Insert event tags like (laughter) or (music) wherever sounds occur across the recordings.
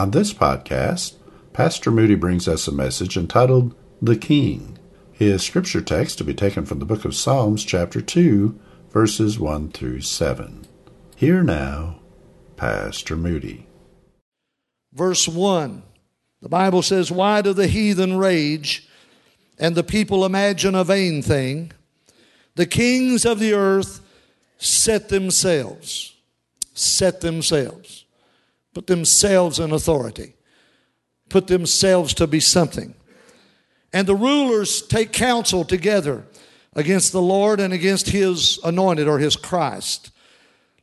On this podcast, Pastor Moody brings us a message entitled The King. His scripture text to be taken from the book of Psalms, chapter 2, verses 1 through 7. Here now, Pastor Moody. verse 1. The Bible says, Why do the heathen rage and the people imagine a vain thing? The kings of the earth set themselves, set themselves, put themselves in authority, put themselves to be something. And the rulers take counsel together against the Lord and against his anointed or his Christ.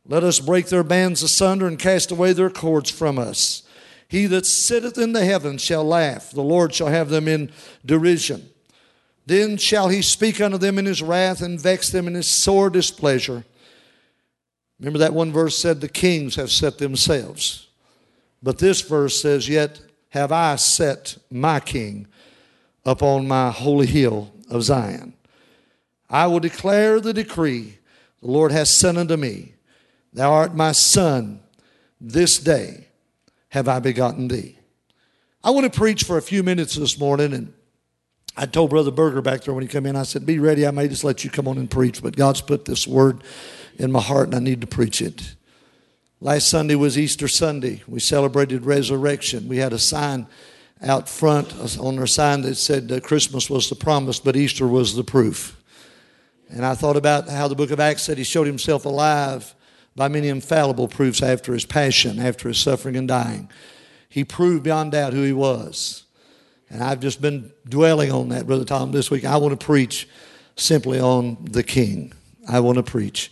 Let us break their bands asunder and cast away their cords from us. He that sitteth in the heavens shall laugh, the Lord shall have them in derision. Then shall he speak unto them in his wrath and vex them in his sore displeasure. Remember that one verse said, The kings have set themselves. But this verse says, Yet have I set my king upon my holy hill of Zion. I will declare the decree the Lord has sent unto me. Thou art my son. This day have I begotten thee. I want to preach for a few minutes this morning, and I told Brother Berger back there when he came in, I said, Be ready, I may just let you come on and preach, but God's put this word in my heart and I need to preach it. Last Sunday was Easter Sunday. We celebrated resurrection. We had a sign out front on our sign that said uh, Christmas was the promise, but Easter was the proof. And I thought about how the book of Acts said he showed himself alive by many infallible proofs after his passion, after his suffering and dying. He proved beyond doubt who he was. And I've just been dwelling on that, Brother Tom, this week. I want to preach simply on the King. I want to preach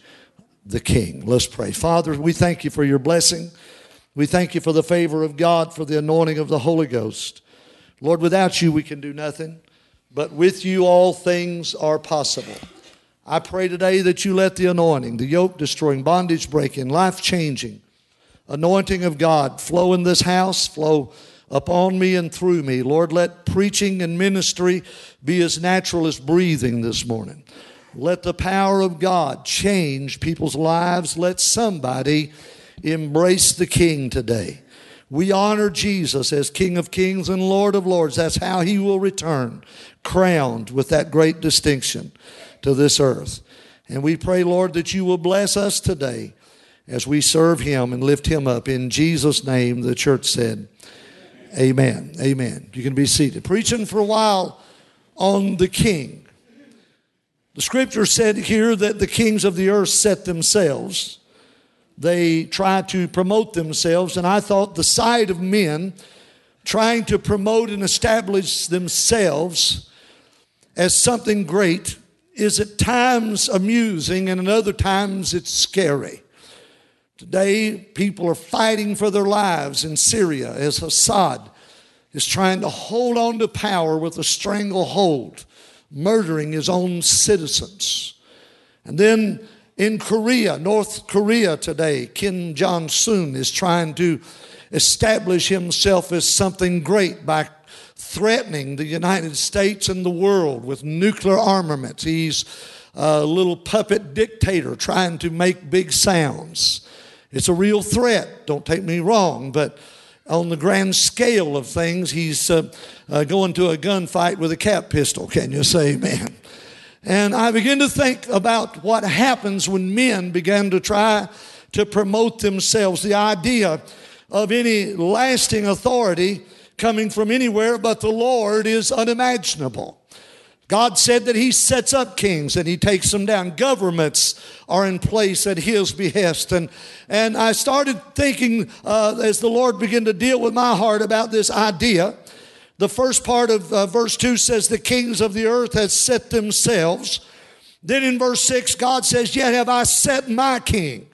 the King. Let's pray. Father, we thank you for your blessing. We thank you for the favor of God, for the anointing of the Holy Ghost. Lord, without you we can do nothing, but with you all things are possible. I pray today that you let the anointing, the yoke destroying, bondage breaking, life changing anointing of God flow in this house, flow upon me and through me. Lord, let preaching and ministry be as natural as breathing this morning. Let the power of God change people's lives. Let somebody embrace the King today. We honor Jesus as King of Kings and Lord of Lords. That's how he will return, crowned with that great distinction to this earth. And we pray, Lord, that you will bless us today as we serve him and lift him up. In Jesus' name, the church said, Amen. Amen. You can be seated. Preaching for a while on the king. The scripture said here that the kings of the earth set themselves. They try to promote themselves, and I thought the sight of men trying to promote and establish themselves as something great is at times amusing and at other times it's scary. Today, people are fighting for their lives in Syria as Assad is trying to hold on to power with a stranglehold, murdering his own citizens. And then in Korea, North Korea today, Kim Jong un is trying to establish himself as something great by threatening the United States and the world with nuclear armaments. He's a little puppet dictator trying to make big sounds. It's a real threat, don't take me wrong, but on the grand scale of things, he's uh, uh, going to a gunfight with a cap pistol. Can you say amen? And I begin to think about what happens when men begin to try to promote themselves. The idea of any lasting authority coming from anywhere but the Lord is unimaginable. God said that He sets up kings and He takes them down. Governments are in place at His behest. And, and I started thinking uh, as the Lord began to deal with my heart about this idea. The first part of uh, verse 2 says, The kings of the earth have set themselves. Then in verse 6, God says, Yet have I set my king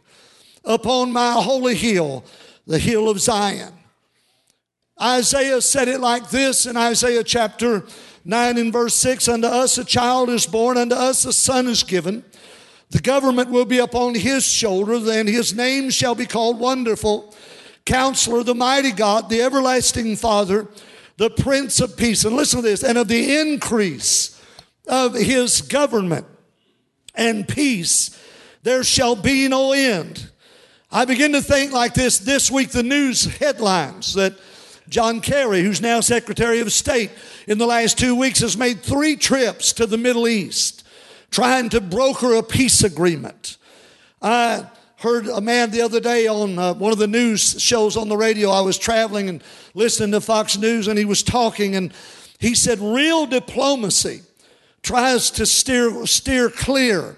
upon my holy hill, the hill of Zion. Isaiah said it like this in Isaiah chapter 9 and verse 6 Unto us a child is born, unto us a son is given. The government will be upon his shoulder, and his name shall be called Wonderful, Counselor, the Mighty God, the Everlasting Father, the Prince of Peace. And listen to this and of the increase of his government and peace, there shall be no end. I begin to think like this this week, the news headlines that John Kerry, who's now Secretary of State, in the last two weeks has made three trips to the Middle East trying to broker a peace agreement. I heard a man the other day on uh, one of the news shows on the radio. I was traveling and listening to Fox News, and he was talking, and he said, Real diplomacy tries to steer, steer clear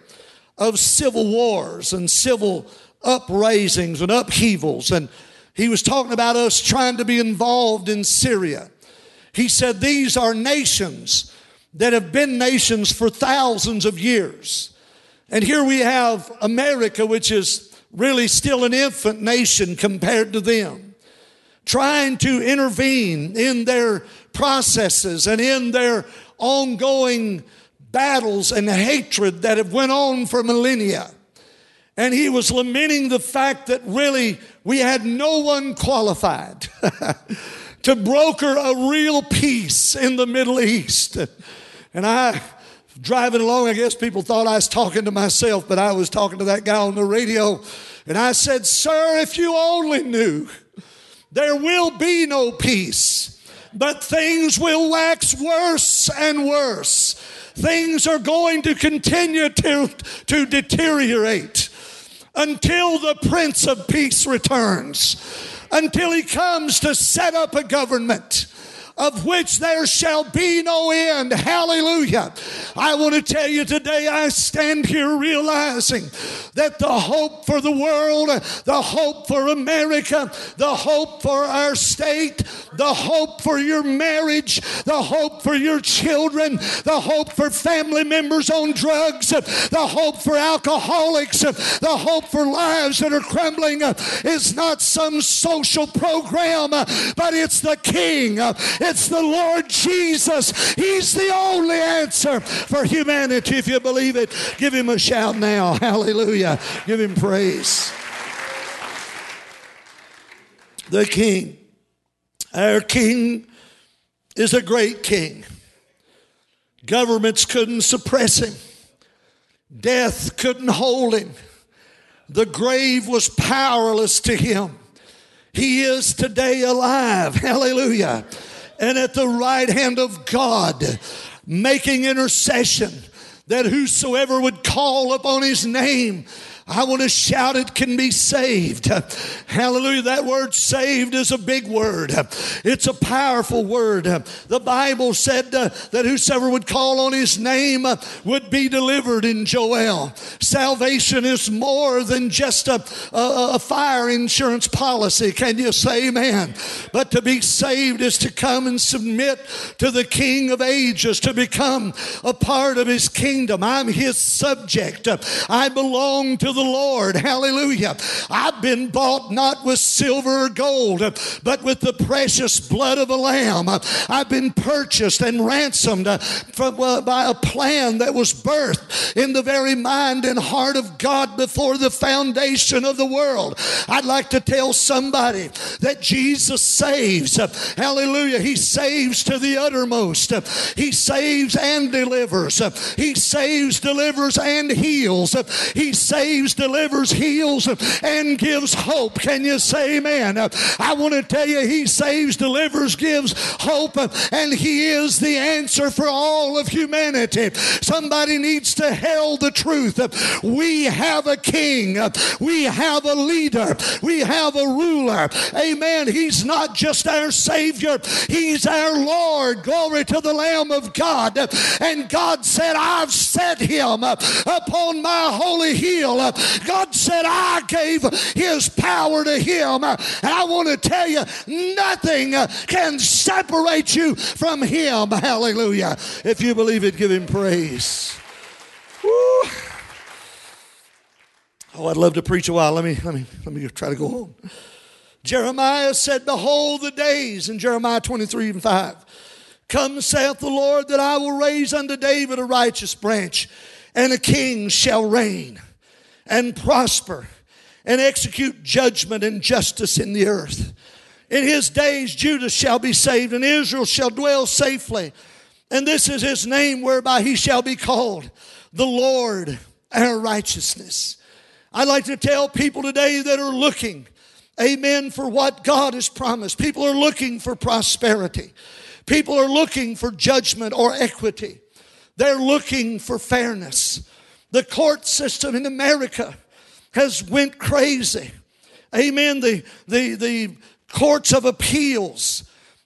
of civil wars and civil uprisings and upheavals. And he was talking about us trying to be involved in Syria. He said, These are nations that have been nations for thousands of years. And here we have America, which is really still an infant nation compared to them, trying to intervene in their processes and in their ongoing battles and hatred that have went on for millennia. And he was lamenting the fact that really we had no one qualified (laughs) to broker a real peace in the Middle East. And I, driving along, I guess people thought I was talking to myself, but I was talking to that guy on the radio. And I said, Sir, if you only knew, there will be no peace, but things will wax worse and worse. Things are going to continue to, to deteriorate until the Prince of Peace returns, until he comes to set up a government of which there shall be no end. Hallelujah. I want to tell you today, I stand here realizing that the hope for the world, the hope for America, the hope for our state, the hope for your marriage, the hope for your children, the hope for family members on drugs, the hope for alcoholics, the hope for lives that are crumbling is not some social program, but it's the King. It's the Lord Jesus. He's the only answer for humanity. If you believe it, give him a shout now. (laughs) Hallelujah. Give him praise. The King. Our King is a great King. Governments couldn't suppress him. Death couldn't hold him. The grave was powerless to him. He is today alive. (laughs) Hallelujah and at the right hand of God, making intercession that whosoever would call upon his name I want to shout it can be saved. Hallelujah. That word saved is a big word. It's a powerful word. The Bible said uh, that whosoever would call on his name uh, would be delivered in Joel. Salvation is more than just a, a, a fire insurance policy. Can you say amen? But to be saved is to come and submit to the King of ages, to become a part of his kingdom. I'm his subject. I belong to the Lord. Hallelujah. I've been bought not with silver or gold, but with the precious blood of a lamb. I've been purchased and ransomed from, uh, by a plan that was birthed in the very mind and heart of God before the foundation of the world. I'd like to tell somebody that Jesus saves. Hallelujah. He saves to the uttermost. He saves and delivers. He saves, delivers, and heals. He saves saves, delivers, heals, and gives hope. Can you say amen? I want to tell you, He saves, delivers, gives hope, and He is the answer for all of humanity. Somebody needs to hail the truth. We have a king, we have a leader, we have a ruler. Amen. He's not just our Savior, He's our Lord. Glory to the Lamb of God. And God said, I've set Him upon my holy hill God said, I gave his power to him. And I want to tell you, nothing can separate you from him. Hallelujah. If you believe it, give him praise. Woo. Oh, I'd love to preach a while. Let me let me let me try to go on. Jeremiah said, Behold the days in Jeremiah 23 and 5. Come, saith the Lord, that I will raise unto David a righteous branch, and a king shall reign and prosper and execute judgment and justice in the earth. In his days, Judah shall be saved, and Israel shall dwell safely. And this is his name whereby he shall be called the Lord our righteousness. I'd like to tell people today that are looking, amen, for what God has promised. People are looking for prosperity. People are looking for judgment or equity. They're looking for fairness. The court system in America has went crazy. Amen. The, the, the courts of appeals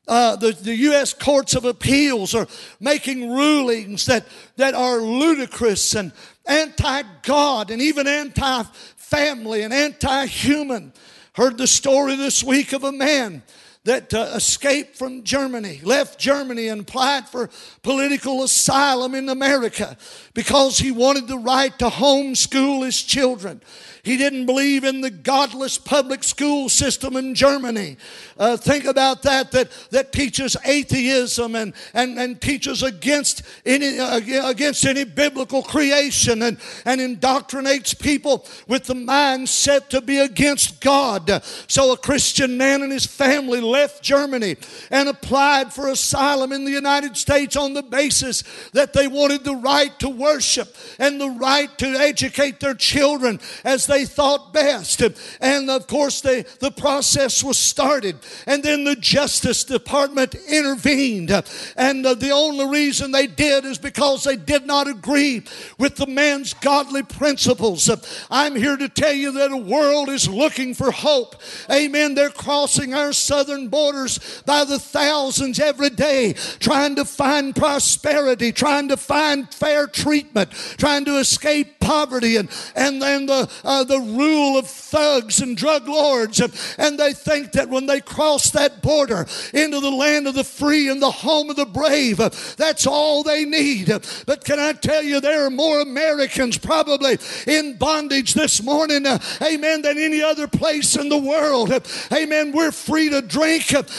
uh, the, the U.S. courts of appeals are making rulings that, that are ludicrous and anti God and even anti family and anti human. Heard the story this week of a man that uh, escaped from Germany, left Germany, and applied for political asylum in America because he wanted the right to homeschool his children. He didn't believe in the godless public school system in Germany. Uh, think about that, that, that teaches atheism and, and, and teaches against any, uh, against any biblical creation and, and indoctrinates people with the mindset to be against God. So a Christian man and his family left Germany and applied for asylum in the United States on the basis that they wanted the right to worship and the right to educate their children as they thought best. And of course, the, the process was started. And then the Justice Department intervened. And uh, the only reason they did is because they did not agree with the man's godly principles. I'm here to tell you that a world is looking for hope. Amen. They're crossing our southern borders by the thousands every day, trying to find prosperity, trying to find fair treatment, trying to escape poverty and, and then the, uh, the rule of thugs and drug lords. And they think that when they cross that border into the land of the free and the home of the brave, that's all they need. But can I tell you, there are more Americans probably in bondage this morning, amen, than any other place in the world. Amen. We're free to drink.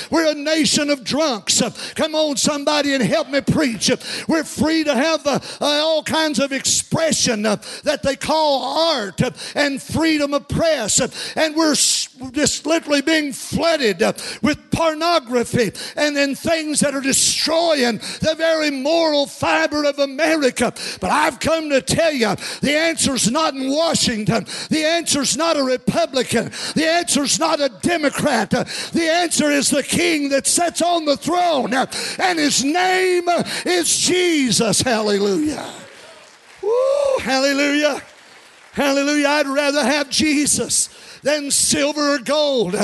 We're a nation of drunks. Come on, somebody, and help me preach. We're free to have uh, uh, all kinds of expression uh, that they call art and freedom of press. And we're just literally being flooded with pornography and then things that are destroying the very moral fiber of America. But I've come to tell you the answer's not in Washington. The answer's not a Republican. The answer's not a Democrat. The answer is the King that sits on the throne, and his name is Jesus. Hallelujah. Woo, hallelujah. Hallelujah. I'd rather have Jesus than silver or gold.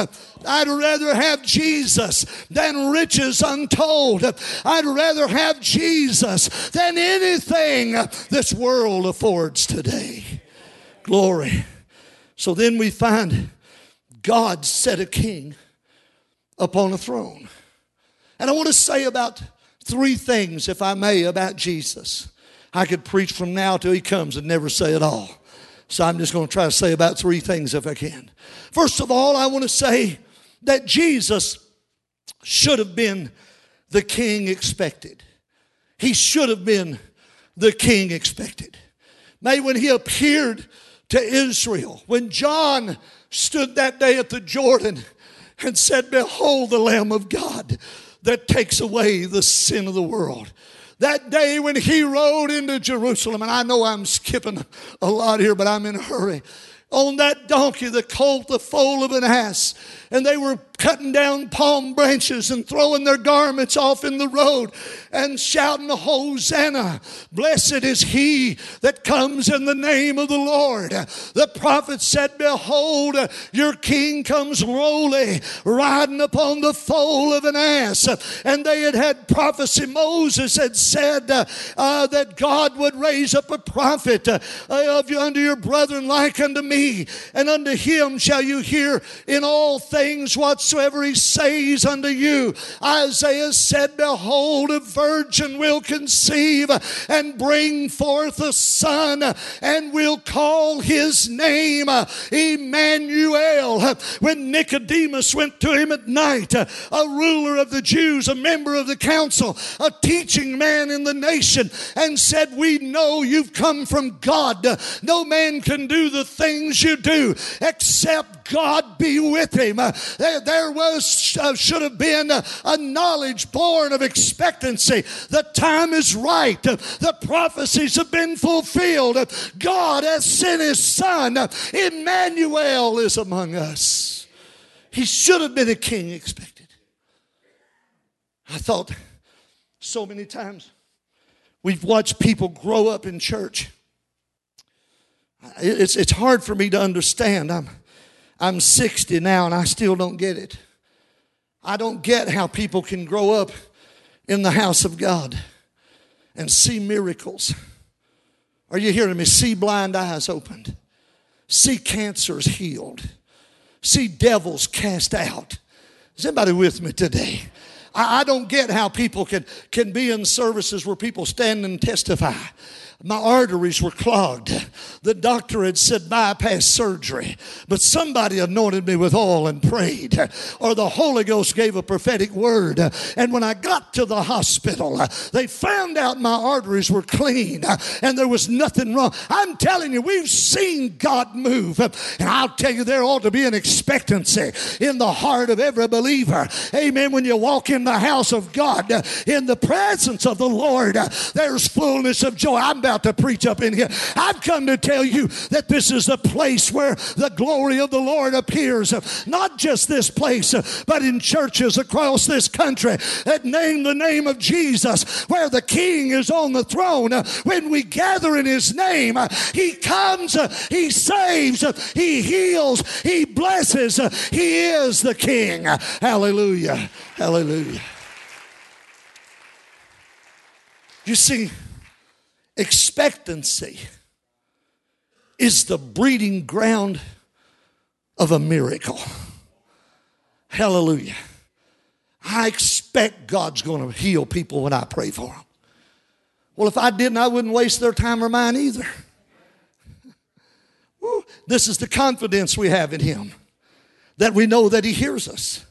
I'd rather have Jesus than riches untold. I'd rather have Jesus than anything this world affords today. Glory. So then we find God set a king upon a throne. And I want to say about three things, if I may, about Jesus. I could preach from now till he comes and never say it all. So I'm just going to try to say about three things if I can. First of all, I want to say that Jesus should have been the king expected. He should have been the king expected. May when he appeared to Israel, when John stood that day at the Jordan and said, Behold the Lamb of God that takes away the sin of the world that day when he rode into Jerusalem, and I know I'm skipping a lot here, but I'm in a hurry. On that donkey, the colt, the foal of an ass, and they were cutting down palm branches and throwing their garments off in the road and shouting, Hosanna! Blessed is he that comes in the name of the Lord. The prophet said, Behold, your king comes lowly, riding upon the foal of an ass. And they had had prophecy. Moses had said uh, uh, that God would raise up a prophet uh, of you unto your brethren like unto me, and unto him shall you hear in all things things whatsoever he says unto you. Isaiah said, Behold, a virgin will conceive and bring forth a son, and will call his name Emmanuel. When Nicodemus went to him at night, a ruler of the Jews, a member of the council, a teaching man in the nation, and said, We know you've come from God. No man can do the things you do except God be with him. There, was, uh, should have been a knowledge born of expectancy. The time is right. The prophecies have been fulfilled. God has sent his son. Emmanuel is among us. He should have been a king expected. I thought so many times we've watched people grow up in church. It's, it's hard for me to understand. I'm, I'm 60 now and I still don't get it. I don't get how people can grow up in the house of God and see miracles. Are you hearing me? See blind eyes opened, see cancers healed, see devils cast out. Is anybody with me today? I, don't get how people can, can be in services where people stand and testify my arteries were clogged. The doctor had said bypass surgery, but somebody anointed me with oil and prayed, or the Holy Ghost gave a prophetic word. And when I got to the hospital, they found out my arteries were clean and there was nothing wrong. I'm telling you, we've seen God move. And I'll tell you, there ought to be an expectancy in the heart of every believer. Amen. When you walk in the house of God, in the presence of the Lord, there's fullness of joy. I'm about to preach up in here. I've come to tell you that this is a place where the glory of the Lord appears. Not just this place, but in churches across this country that name the name of Jesus, where the King is on the throne. When we gather in His name, He comes, He saves, He heals, He blesses. He is the King. Hallelujah. Hallelujah. You see, Expectancy is the breeding ground of a miracle. Hallelujah. I expect God's going to heal people when I pray for them. Well, if I didn't, I wouldn't waste their time or mine either. (laughs) This is the confidence we have in Him that we know that He hears us.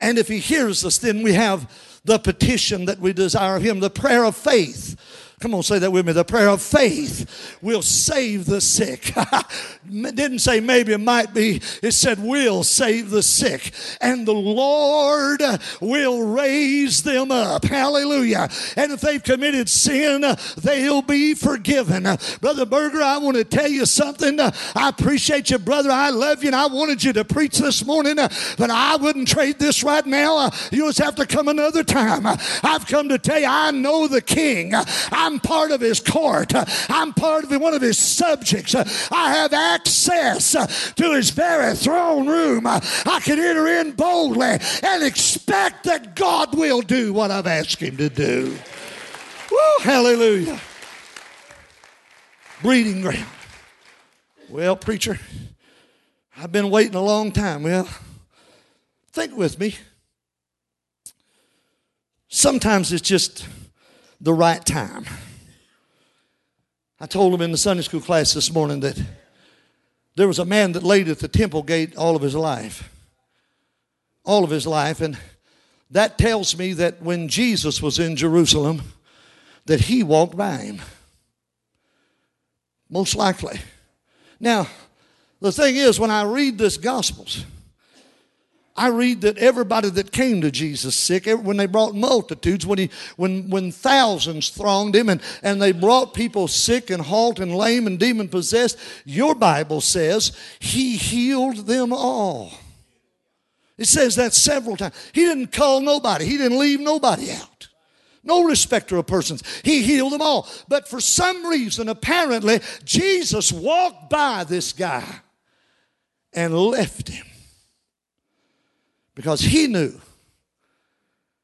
And if He hears us, then we have the petition that we desire of Him, the prayer of faith Come on, say that with me. The prayer of faith will save the sick. (laughs) Didn't say maybe it might be, it said will save the sick. And the Lord will raise them up. Hallelujah. And if they've committed sin, they'll be forgiven. Brother Berger, I want to tell you something. I appreciate you, brother. I love you, and I wanted you to preach this morning, but I wouldn't trade this right now. You just have to come another time. I've come to tell you, I know the King. I I'm part of his court. I'm part of one of his subjects. I have access to his very throne room. I can enter in boldly and expect that God will do what I've asked him to do. Woo, hallelujah. Breeding ground. Well, preacher, I've been waiting a long time. Well, think with me. Sometimes it's just the right time. I told him in the Sunday school class this morning that there was a man that laid at the temple gate all of his life. All of his life. And that tells me that when Jesus was in Jerusalem, that he walked by him. Most likely. Now, the thing is, when I read this Gospels, I read that everybody that came to Jesus sick, when they brought multitudes, when, he, when, when thousands thronged him and, and they brought people sick and halt and lame and demon possessed, your Bible says he healed them all. It says that several times. He didn't call nobody, he didn't leave nobody out. No respecter of persons. He healed them all. But for some reason, apparently, Jesus walked by this guy and left him because he knew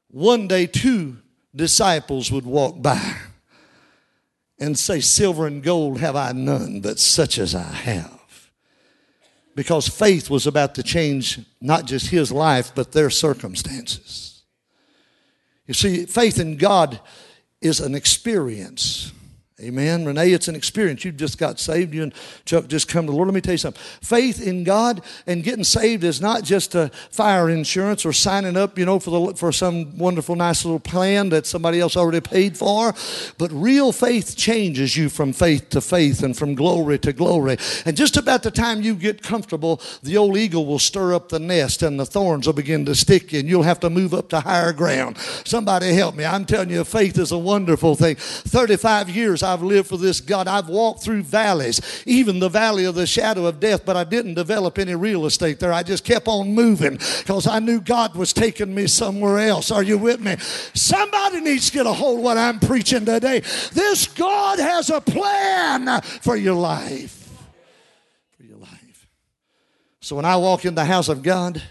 one day two disciples would walk by and say, Silver and gold have I none, but such as I have. because faith was about to change not just his life, but their circumstances. You see, faith in God is an experience. Amen. Renee, it's an experience. You've just got saved. You and Chuck just come to the Lord. Let me tell you something. Faith in God and getting saved is not just a fire insurance or signing up, you know, for, the, for some wonderful, nice little plan that somebody else already paid for. But real faith changes you from faith to faith and from glory to glory. And just about the time you get comfortable, the old eagle will stir up the nest and the thorns will begin to stick you and you'll have to move up to higher ground. Somebody help me. I'm telling you, faith is a wonderful thing. 35 years I've lived for this God. I've walked through valleys, even the valley of the shadow of death, but I didn't develop any real estate there. I just kept on moving because I knew God was taking me somewhere else. Are you with me? Somebody needs to get a hold of what I'm preaching today. This God has a plan for your life. For your life. So when I walk in the house of God,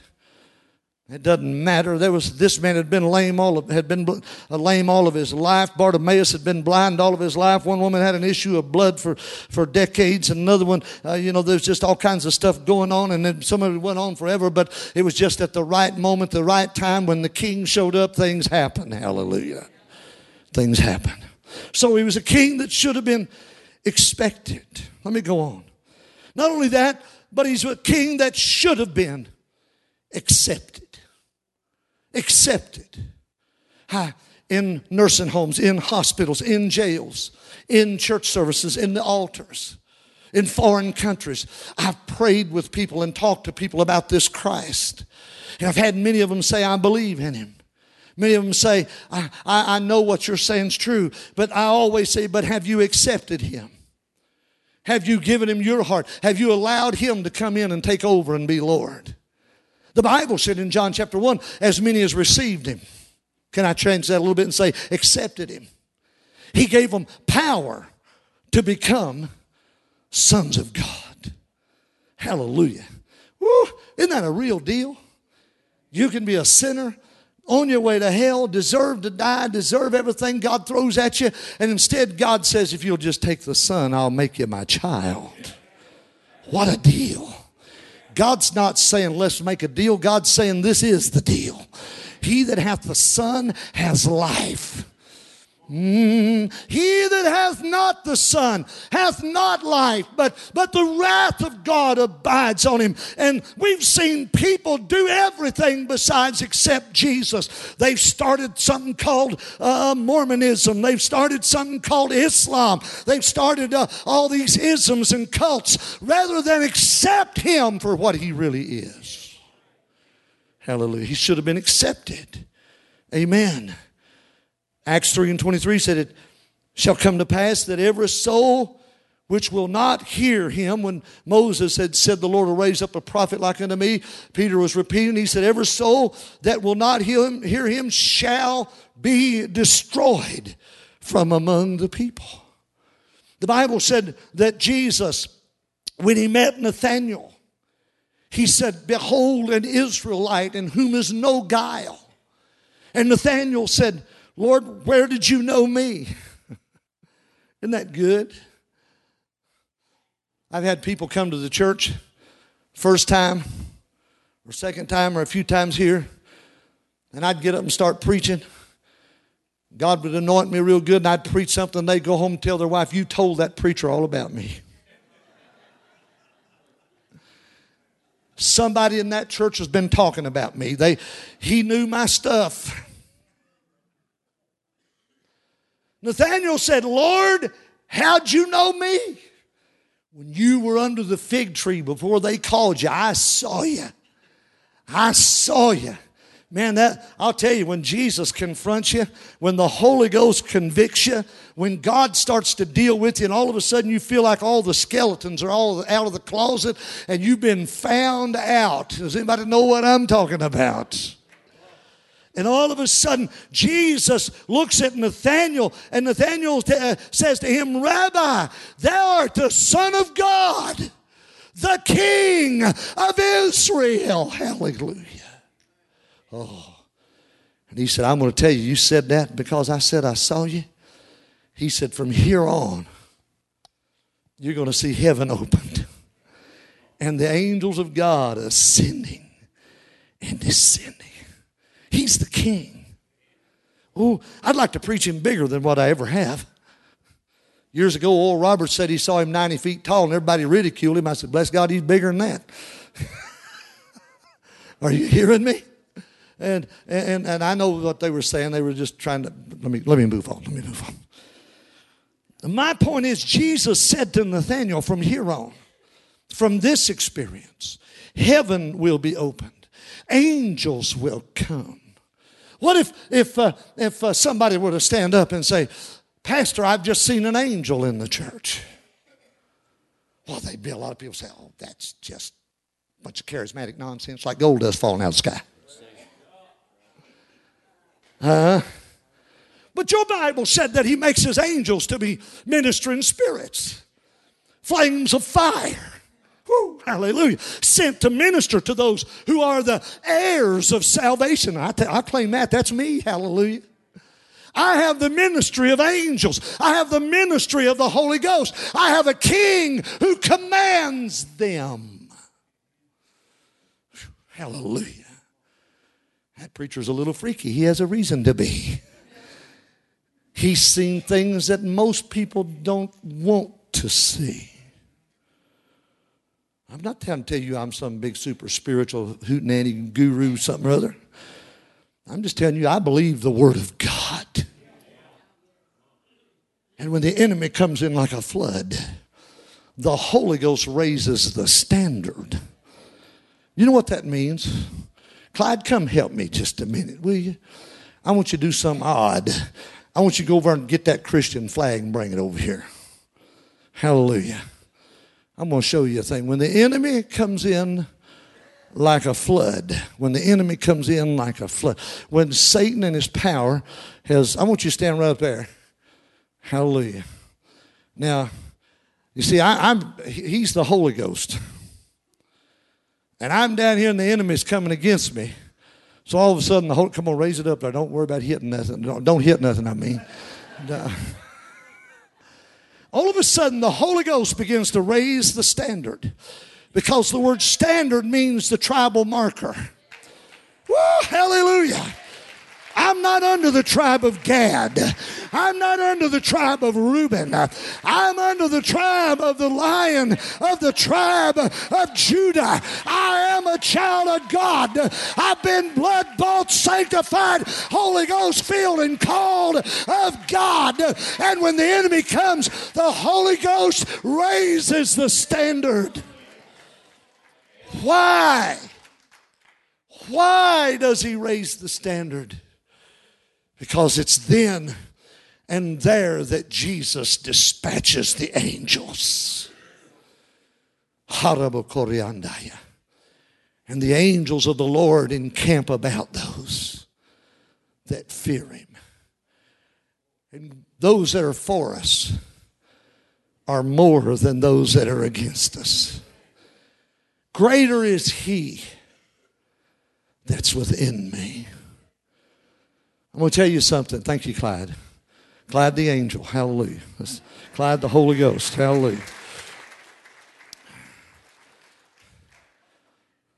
it doesn't matter. There was this man had been lame all of, had been lame all of his life. Bartimaeus had been blind all of his life. One woman had an issue of blood for, for decades, another one, uh, you know, there's just all kinds of stuff going on, and then some of it went on forever. But it was just at the right moment, the right time, when the king showed up, things happened. Hallelujah, things happened. So he was a king that should have been expected. Let me go on. Not only that, but he's a king that should have been accepted accepted. In nursing homes, in hospitals, in jails, in church services, in the altars, in foreign countries. I've prayed with people and talked to people about this Christ. And I've had many of them say, I believe in him. Many of them say, I, I, I know what you're saying is true. But I always say, but have you accepted him? Have you given him your heart? Have you allowed him to come in and take over and be Lord? The Bible said in John chapter 1, as many as received him. Can I change that a little bit and say, accepted him? He gave them power to become sons of God. Hallelujah. Woo, isn't that a real deal? You can be a sinner on your way to hell, deserve to die, deserve everything God throws at you, and instead God says, if you'll just take the Son, I'll make you my child. What a deal. God's not saying, let's make a deal. God's saying, this is the deal. He that hath the Son has life. Mm, he that hath not the Son hath not life, but, but the wrath of God abides on him. And we've seen people do everything besides accept Jesus. They've started something called uh, Mormonism, they've started something called Islam, they've started uh, all these isms and cults rather than accept him for what he really is. Hallelujah. He should have been accepted. Amen. Acts 3 and 23 said, It shall come to pass that every soul which will not hear him, when Moses had said, The Lord will raise up a prophet like unto me, Peter was repeating, he said, Every soul that will not hear him, hear him shall be destroyed from among the people. The Bible said that Jesus, when he met Nathanael, he said, Behold, an Israelite in whom is no guile. And Nathanael said, Lord, where did you know me? (laughs) Isn't that good? I've had people come to the church first time or second time or a few times here, and I'd get up and start preaching. God would anoint me real good, and I'd preach something. They'd go home and tell their wife, You told that preacher all about me. Somebody in that church has been talking about me. They, he knew my stuff. Nathanael said, Lord, how'd you know me? When you were under the fig tree before they called you, I saw you. I saw you. Man, that I'll tell you, when Jesus confronts you, when the Holy Ghost convicts you, when God starts to deal with you, and all of a sudden you feel like all the skeletons are all out of the closet and you've been found out. Does anybody know what I'm talking about? And all of a sudden, Jesus looks at Nathanael, and Nathanael t- uh, says to him, Rabbi, thou art the Son of God, the King of Israel. Hallelujah. Oh. And he said, I'm going to tell you, you said that because I said I saw you. He said, From here on, you're going to see heaven (laughs) opened and the angels of God ascending and descending. He's the king. Oh, I'd like to preach him bigger than what I ever have. Years ago, Oral Roberts said he saw him 90 feet tall and everybody ridiculed him. I said, Bless God, he's bigger than that. (laughs) Are you hearing me? And, and, and I know what they were saying. They were just trying to, let me, let me move on. Let me move on. My point is, Jesus said to Nathanael from here on, from this experience, heaven will be opened, angels will come. What if, if, uh, if uh, somebody were to stand up and say, Pastor, I've just seen an angel in the church. Well, there'd be a lot of people say, oh, that's just a bunch of charismatic nonsense, like gold dust falling out of the sky. Uh, but your Bible said that he makes his angels to be ministering spirits, flames of fire. Woo, hallelujah. Sent to minister to those who are the heirs of salvation. I, t- I claim that. That's me. Hallelujah. I have the ministry of angels. I have the ministry of the Holy Ghost. I have a king who commands them. Hallelujah. That preacher's a little freaky. He has a reason to be. He's seen things that most people don't want to see. I'm not trying to tell you I'm some big super spiritual hootenanny guru, something or other. I'm just telling you I believe the Word of God. And when the enemy comes in like a flood, the Holy Ghost raises the standard. You know what that means? Clyde, come help me just a minute, will you? I want you to do something odd. I want you to go over and get that Christian flag and bring it over here. Hallelujah. I'm going to show you a thing. When the enemy comes in like a flood, when the enemy comes in like a flood, when Satan and his power has, I want you to stand right up there. Hallelujah. Now, you see, I, am he's the Holy Ghost. And I'm down here and the enemy's coming against me. So all of a sudden, the Holy, come on, raise it up there. Don't worry about hitting nothing. Don't, don't hit nothing, I mean. All of a sudden, the Holy Ghost begins to raise the standard because the word standard means the tribal marker. Woo, hallelujah. I'm not under the tribe of Gad. I'm not under the tribe of Reuben. I'm under the tribe of the lion of the tribe of Judah. I am a child of God. I've been blood bought, sanctified, Holy Ghost filled, and called of God. And when the enemy comes, the Holy Ghost raises the standard. Why? Why does he raise the standard? Because it's then and there that Jesus dispatches the angels. And the angels of the Lord encamp about those that fear him. And those that are for us are more than those that are against us. Greater is he that's within me I'm going to tell you something. Thank you, Clyde. Clyde the angel. Hallelujah. That's Clyde the Holy Ghost. Hallelujah.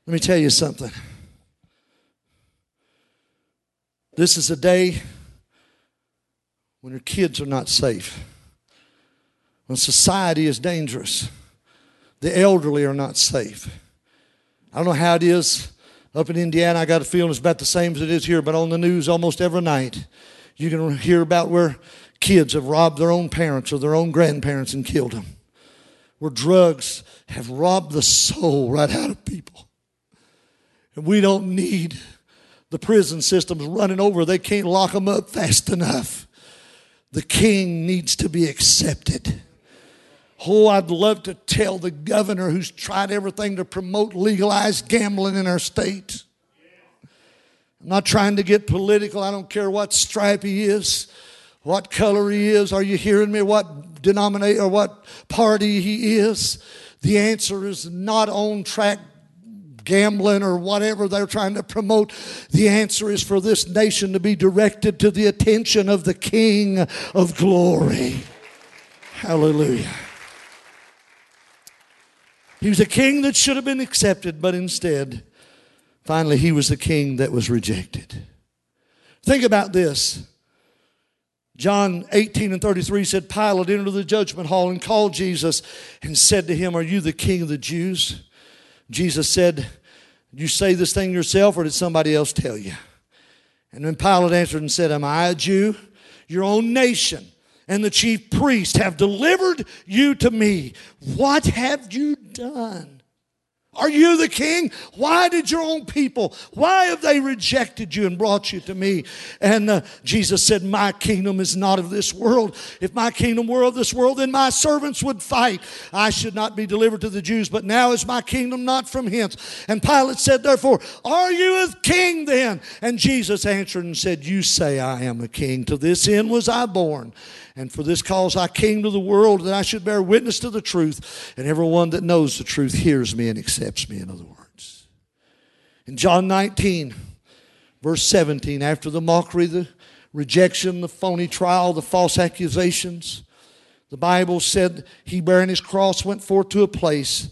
Let me tell you something. This is a day when your kids are not safe, when society is dangerous, the elderly are not safe. I don't know how it is up in Indiana, I got a feeling it's about the same as it is here, but on the news almost every night, you can hear about where kids have robbed their own parents or their own grandparents and killed them. Where drugs have robbed the soul right out of people. And we don't need the prison systems running over. They can't lock them up fast enough. The king needs to be accepted. Oh, I'd love to tell the governor who's tried everything to promote legalized gambling in our state. I'm not trying to get political. I don't care what stripe he is, what color he is. Are you hearing me? What denomination or what party he is? The answer is not on track gambling or whatever they're trying to promote. The answer is for this nation to be directed to the attention of the King of glory. Hallelujah. He was a king that should have been accepted, but instead, finally, he was the king that was rejected. Think about this. John 18 and 33 said, Pilate entered the judgment hall and called Jesus and said to him, Are you the king of the Jews? Jesus said, You say this thing yourself, or did somebody else tell you? And then Pilate answered and said, Am I a Jew? Your own nation and the chief priest have delivered you to me. What have you done? Are you the king? Why did your own people, why have they rejected you and brought you to me? And uh, Jesus said, My kingdom is not of this world. If my kingdom were of this world, then my servants would fight. I should not be delivered to the Jews, but now is my kingdom not from hence. And Pilate said, Therefore, are you a king then? And Jesus answered and said, You say I am a king. To this end was I born. And for this cause I came to the world that I should bear witness to the truth. And everyone that knows the truth hears me and accepts me, in other words. In John 19, verse 17, after the mockery, the rejection, the phony trial, the false accusations, the Bible said he bearing his cross went forth to a place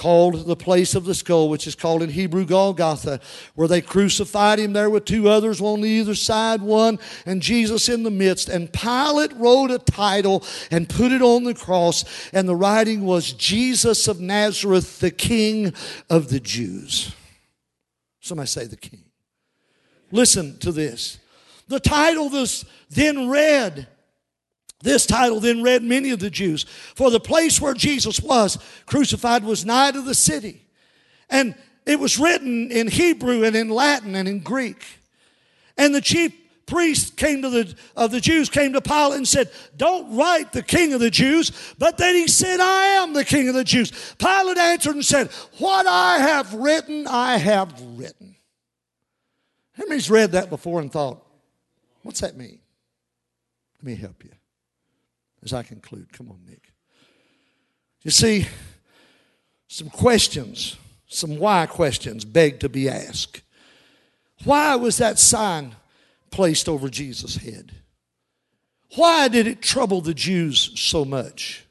called the place of the skull, which is called in Hebrew Golgotha, where they crucified him there with two others on either side, one and Jesus in the midst. And Pilate wrote a title and put it on the cross, and the writing was Jesus of Nazareth, the King of the Jews. Somebody say the King. Listen to this. The title was then read this title then read many of the Jews, for the place where Jesus was crucified was nigh to the city. And it was written in Hebrew and in Latin and in Greek. And the chief priests came to the of the Jews came to Pilate and said, "Don't write the king of the Jews." But then he said, "I am the king of the Jews." Pilate answered and said, "What I have written, I have written." How read that before and thought, "What's that mean?" Let me help you as I conclude. Come on, Nick. You see, some questions, some why questions beg to be asked. Why was that sign placed over Jesus' head? Why did it trouble the Jews so much?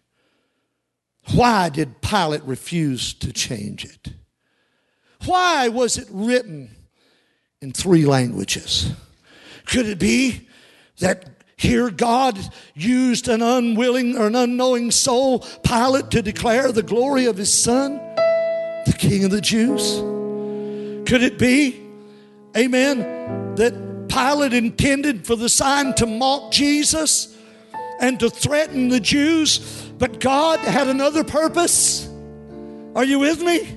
Why did Pilate refuse to change it? Why was it written in three languages? Could it be that here, God used an unwilling or an unknowing soul, Pilate, to declare the glory of his son, the King of the Jews. Could it be, amen, that Pilate intended for the sign to mock Jesus and to threaten the Jews, but God had another purpose? Are you with me?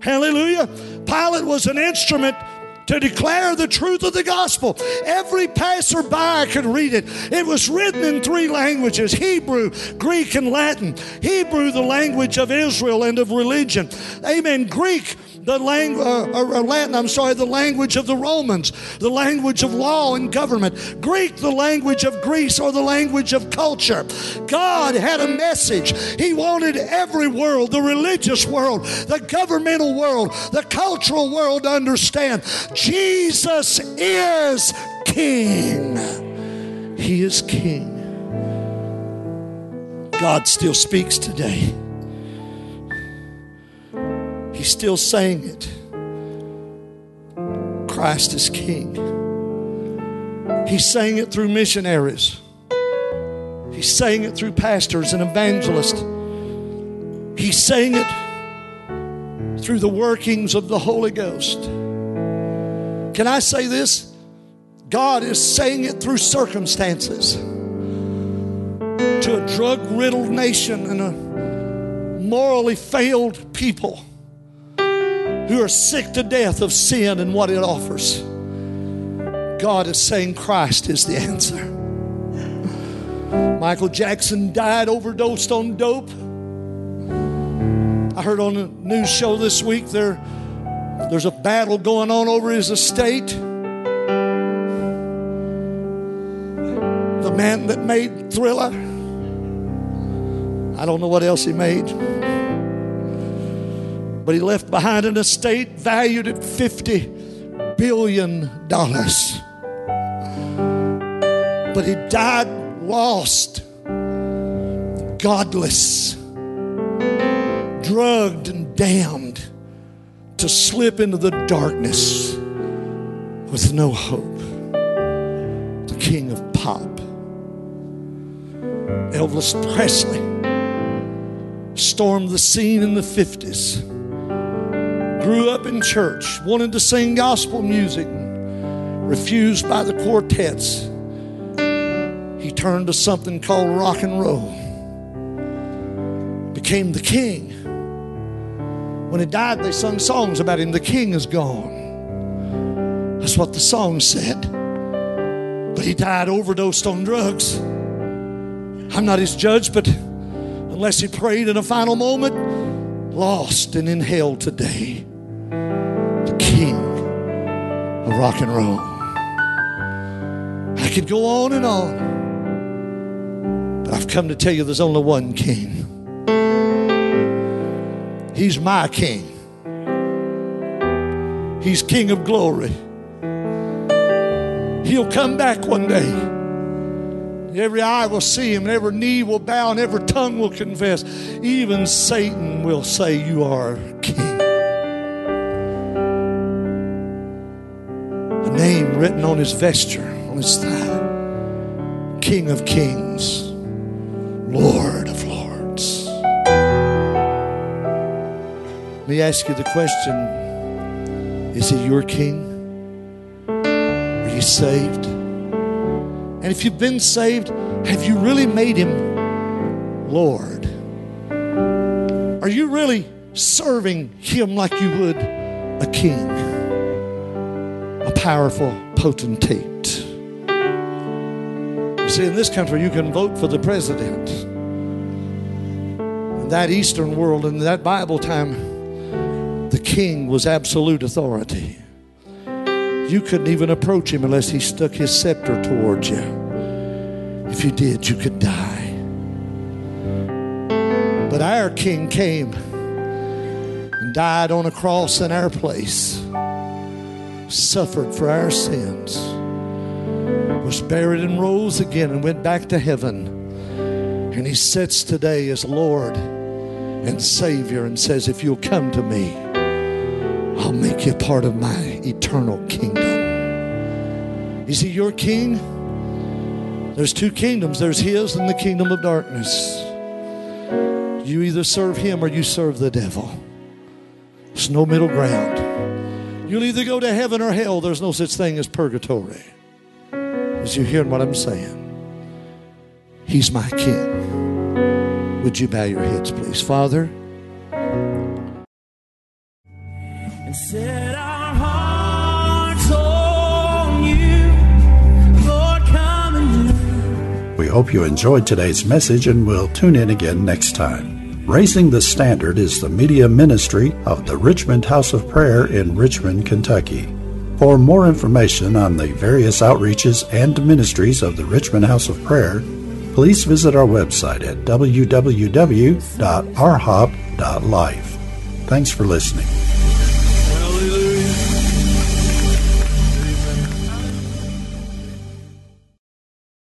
Hallelujah. Pilate was an instrument to declare the truth of the gospel. Every passerby could read it. It was written in three languages Hebrew, Greek, and Latin. Hebrew, the language of Israel and of religion. Amen. Greek, the language, uh, uh, Latin, I'm sorry, the language of the Romans, the language of law and government. Greek, the language of Greece or the language of culture. God had a message. He wanted every world, the religious world, the governmental world, the cultural world to understand Jesus is King. He is King. God still speaks today. He's still saying it. Christ is King. He's saying it through missionaries. He's saying it through pastors and evangelists. He's saying it through the workings of the Holy Ghost. Can I say this? God is saying it through circumstances to a drug riddled nation and a morally failed people who are sick to death of sin and what it offers. God is saying Christ is the answer. Michael Jackson died overdosed on dope. I heard on a news show this week there, there's a battle going on over his estate. The man that made Thriller, I don't know what else he made. But he left behind an estate valued at $50 billion. But he died lost, godless, drugged, and damned to slip into the darkness with no hope. The king of pop. Elvis Presley stormed the scene in the 50s. Grew up in church, wanted to sing gospel music, refused by the quartets. He turned to something called rock and roll. Became the king. When he died, they sung songs about him. The king is gone. That's what the song said. But he died overdosed on drugs. I'm not his judge, but unless he prayed in a final moment, lost and in hell today. Rock and roll. I could go on and on, but I've come to tell you there's only one king. He's my king. He's king of glory. He'll come back one day. Every eye will see him, and every knee will bow, and every tongue will confess. Even Satan will say, You are king. Name written on his vesture, on his thigh King of kings, Lord of lords. Let me ask you the question Is he your king? Are you saved? And if you've been saved, have you really made him Lord? Are you really serving him like you would a king, powerful potentate? You see, in this country, you can vote for the president. In that Eastern world, in that Bible time, the king was absolute authority. You couldn't even approach him unless he stuck his scepter towards you. If you did, you could die. But our king came and died on a cross in our place, suffered for our sins, was buried and rose again and went back to heaven. And he sits today as Lord and Savior and says, If you'll come to me, I'll make you part of my eternal kingdom. Is he your king? There's two kingdoms there's his and the kingdom of darkness. You either serve him or you serve the devil. There's no middle ground. You'll either go to heaven or hell. There's no such thing as purgatory. As you hearing what I'm saying, he's my king. Would you bow your heads, please? Father, and set our hearts on you. Lord, come and We hope you enjoyed today's message and we'll tune in again next time. Raising the Standard is the media ministry of the Richmond House of Prayer in Richmond, Kentucky. For more information on the various outreaches and ministries of the Richmond House of Prayer, please visit our website at www.rhop.life. Thanks for listening.